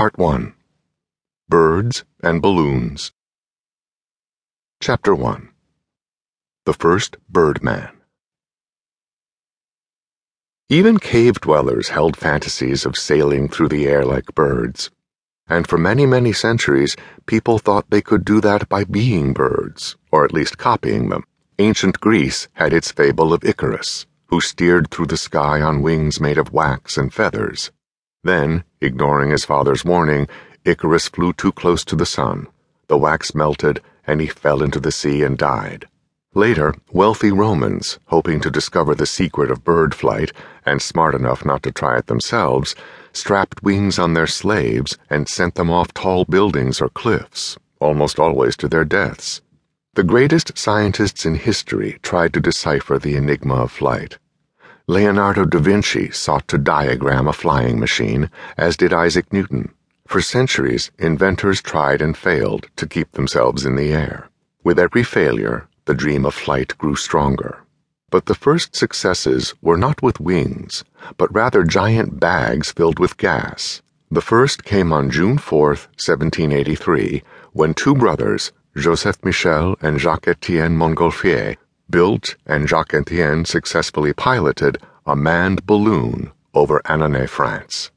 Part 1 Birds and Balloons. Chapter 1 The First Birdman. Even cave dwellers held fantasies of sailing through the air like birds, and for many, many centuries, people thought they could do that by being birds, or at least copying them. Ancient Greece had its fable of Icarus, who steered through the sky on wings made of wax and feathers. Then, ignoring his father's warning, Icarus flew too close to the sun. The wax melted, and he fell into the sea and died. Later, wealthy Romans, hoping to discover the secret of bird flight and smart enough not to try it themselves, strapped wings on their slaves and sent them off tall buildings or cliffs, almost always to their deaths. The greatest scientists in history tried to decipher the enigma of flight. Leonardo da Vinci sought to diagram a flying machine, as did Isaac Newton. For centuries, inventors tried and failed to keep themselves in the air. With every failure, the dream of flight grew stronger. But the first successes were not with wings, but rather giant bags filled with gas. The first came on June 4, 1783, when two brothers, Joseph Michel and Jacques Etienne Montgolfier, built and Jacques Etienne successfully piloted a manned balloon over Annonay, France.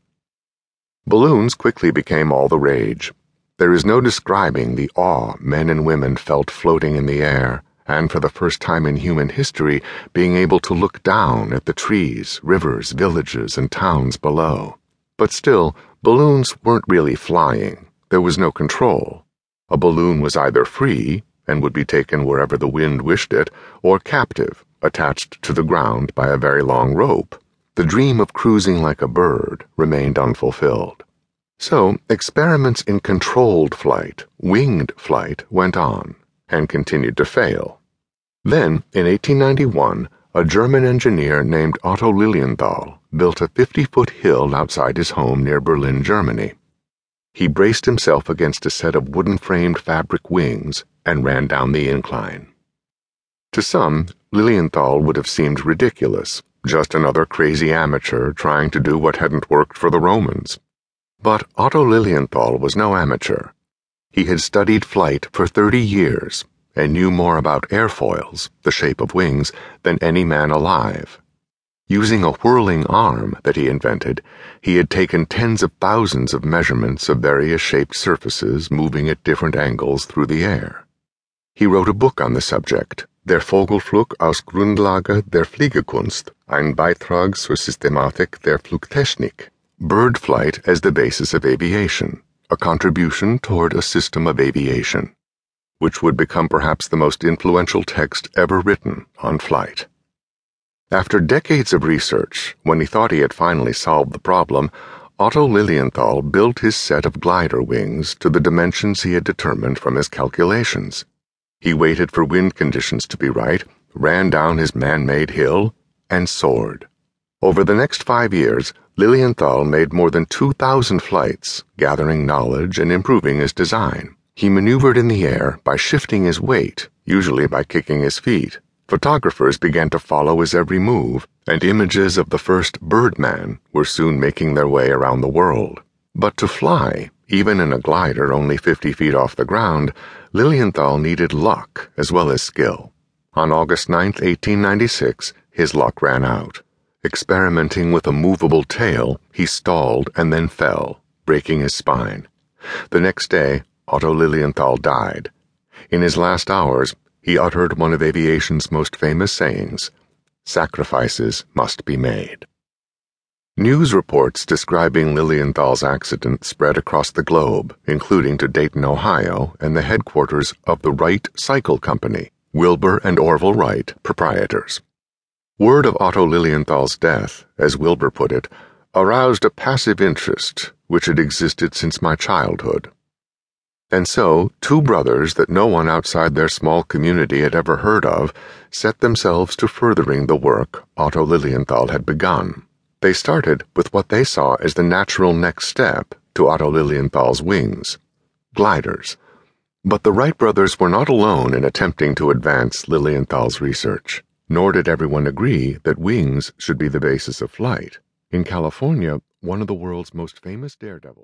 Balloons quickly became all the rage. There is no describing the awe men and women felt floating in the air, and for the first time in human history, being able to look down at the trees, rivers, villages, and towns below. But still, balloons weren't really flying. There was no control. A balloon was either free and would be taken wherever the wind wished it, or captive, attached to the ground by a very long rope. The dream of cruising like a bird remained unfulfilled. So, experiments in controlled flight, winged flight, went on and continued to fail. Then, in 1891, a German engineer named Otto Lilienthal built a 50 foot hill outside his home near Berlin, Germany. He braced himself against a set of wooden framed fabric wings and ran down the incline. To some, Lilienthal would have seemed ridiculous, just another crazy amateur trying to do what hadn't worked for the Romans. But Otto Lilienthal was no amateur. He had studied flight for 30 years and knew more about airfoils, the shape of wings, than any man alive. Using a whirling arm that he invented, he had taken tens of thousands of measurements of various shaped surfaces moving at different angles through the air. He wrote a book on the subject, Der Vogelflug aus Grundlage der Fliegekunst, ein Beitrag zur Systematik der Flugtechnik, Bird Flight as the Basis of Aviation, a contribution toward a system of aviation, which would become perhaps the most influential text ever written on flight. After decades of research, when he thought he had finally solved the problem, Otto Lilienthal built his set of glider wings to the dimensions he had determined from his calculations. He waited for wind conditions to be right, ran down his man made hill, and soared. Over the next five years, Lilienthal made more than 2,000 flights, gathering knowledge and improving his design. He maneuvered in the air by shifting his weight, usually by kicking his feet. Photographers began to follow his every move, and images of the first Birdman were soon making their way around the world. But to fly, even in a glider only 50 feet off the ground, Lilienthal needed luck as well as skill. On August 9, 1896, his luck ran out. Experimenting with a movable tail, he stalled and then fell, breaking his spine. The next day, Otto Lilienthal died. In his last hours, he uttered one of aviation's most famous sayings sacrifices must be made. News reports describing Lilienthal's accident spread across the globe, including to Dayton, Ohio, and the headquarters of the Wright Cycle Company, Wilbur and Orville Wright, proprietors. Word of Otto Lilienthal's death, as Wilbur put it, aroused a passive interest which had existed since my childhood. And so, two brothers that no one outside their small community had ever heard of set themselves to furthering the work Otto Lilienthal had begun. They started with what they saw as the natural next step to Otto Lilienthal's wings gliders. But the Wright brothers were not alone in attempting to advance Lilienthal's research, nor did everyone agree that wings should be the basis of flight. In California, one of the world's most famous daredevils.